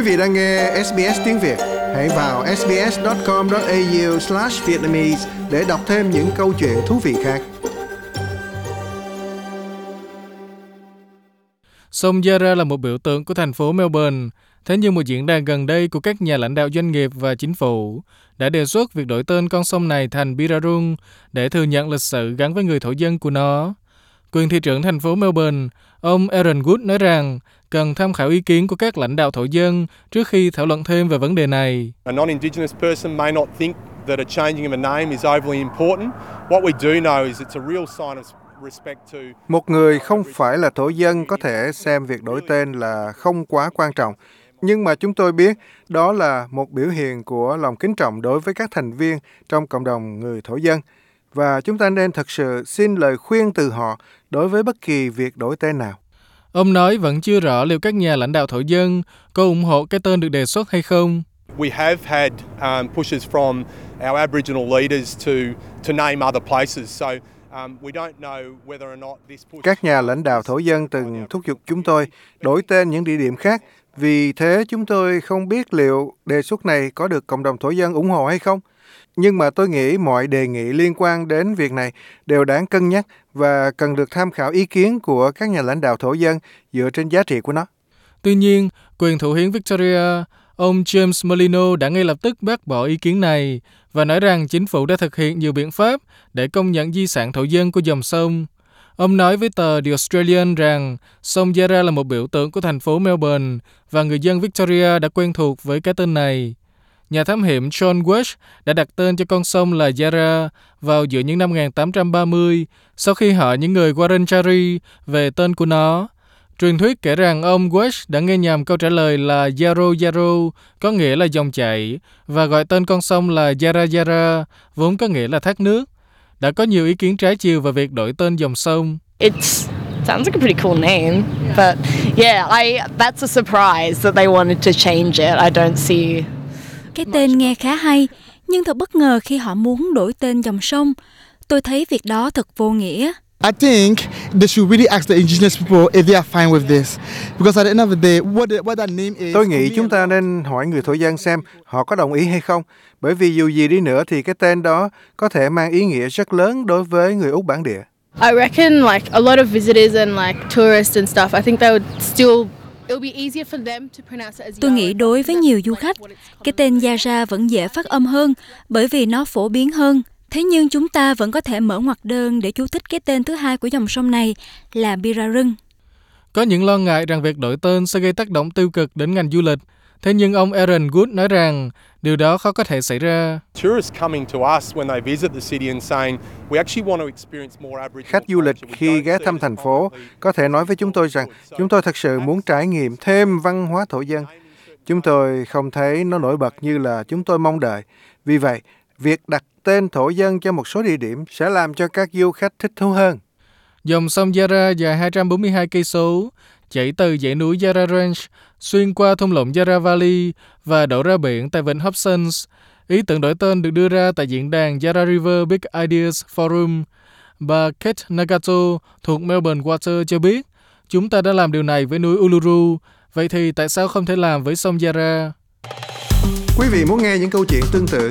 Quý vị đang nghe SBS tiếng Việt, hãy vào sbs.com.au/vietnamese để đọc thêm những câu chuyện thú vị khác. Sông Yarra là một biểu tượng của thành phố Melbourne. Thế nhưng một diễn đàn gần đây của các nhà lãnh đạo doanh nghiệp và chính phủ đã đề xuất việc đổi tên con sông này thành Birarung để thừa nhận lịch sử gắn với người thổ dân của nó. Quyền thị trưởng thành phố Melbourne, ông Aaron Wood nói rằng cần tham khảo ý kiến của các lãnh đạo thổ dân trước khi thảo luận thêm về vấn đề này. A non-Indigenous person may not think that a changing of a name is overly important. What we do know is it's a real sign of respect to Một người không phải là thổ dân có thể xem việc đổi tên là không quá quan trọng, nhưng mà chúng tôi biết đó là một biểu hiện của lòng kính trọng đối với các thành viên trong cộng đồng người thổ dân và chúng ta nên thật sự xin lời khuyên từ họ đối với bất kỳ việc đổi tên nào. Ông nói vẫn chưa rõ liệu các nhà lãnh đạo thổ dân có ủng hộ cái tên được đề xuất hay không. We have had um, pushes from our Aboriginal leaders to to name other places. So um, we don't know whether or not this push. Các nhà lãnh đạo thổ dân từng thúc giục chúng tôi đổi tên những địa điểm khác, vì thế chúng tôi không biết liệu đề xuất này có được cộng đồng thổ dân ủng hộ hay không. Nhưng mà tôi nghĩ mọi đề nghị liên quan đến việc này đều đáng cân nhắc và cần được tham khảo ý kiến của các nhà lãnh đạo thổ dân dựa trên giá trị của nó. Tuy nhiên, quyền thủ hiến Victoria, ông James Molino đã ngay lập tức bác bỏ ý kiến này và nói rằng chính phủ đã thực hiện nhiều biện pháp để công nhận di sản thổ dân của dòng sông. Ông nói với tờ The Australian rằng sông Yarra là một biểu tượng của thành phố Melbourne và người dân Victoria đã quen thuộc với cái tên này. Nhà thám hiểm John Welsh đã đặt tên cho con sông là Yarra vào giữa những năm 1830 sau khi hỏi những người Warrenchari về tên của nó. Truyền thuyết kể rằng ông Welsh đã nghe nhầm câu trả lời là Yarrow Yarrow, có nghĩa là dòng chảy, và gọi tên con sông là Yarra Yarra, vốn có nghĩa là thác nước. Đã có nhiều ý kiến trái chiều về việc đổi tên dòng sông. It sounds like a pretty cool name, but yeah, I that's a surprise that they wanted to change it. I don't see Cái tên nghe khá hay, nhưng thật bất ngờ khi họ muốn đổi tên dòng sông. Tôi thấy việc đó thật vô nghĩa. I think they should really ask the indigenous people if they are fine with this, because at the end of the day, what the, what that name is. Tôi nghĩ chúng ta nên hỏi người thổ dân xem họ có đồng ý hay không, bởi vì dù gì đi nữa thì cái tên đó có thể mang ý nghĩa rất lớn đối với người Úc bản địa. I reckon like a lot of visitors and like tourists and stuff, I think they would still it'll be easier for them to pronounce it as Tôi nghĩ đối với nhiều du khách, cái tên Yara vẫn dễ phát âm hơn bởi vì nó phổ biến hơn. Thế nhưng chúng ta vẫn có thể mở ngoặc đơn để chú thích cái tên thứ hai của dòng sông này là Birarung. Có những lo ngại rằng việc đổi tên sẽ gây tác động tiêu cực đến ngành du lịch. Thế nhưng ông Aaron Wood nói rằng điều đó khó có thể xảy ra. Tourists coming to us when they visit the city and saying we actually want to experience more Aboriginal Khách du lịch khi ghé thăm thành phố có thể nói với chúng tôi rằng chúng tôi thật sự muốn trải nghiệm thêm văn hóa thổ dân. Chúng tôi không thấy nó nổi bật như là chúng tôi mong đợi. Vì vậy, việc đặt tên thổ dân cho một số địa điểm sẽ làm cho các du khách thích thú hơn. Dòng sông Yarra dài 242 cây số, chảy từ dãy núi Yarra Range, xuyên qua thung lũng Yarra Valley và đổ ra biển tại vịnh Hobsons. Ý tưởng đổi tên được đưa ra tại diễn đàn Yarra River Big Ideas Forum. Bà Kate Nagato thuộc Melbourne Water cho biết, chúng ta đã làm điều này với núi Uluru, vậy thì tại sao không thể làm với sông Yarra? Quý vị muốn nghe những câu chuyện tương tự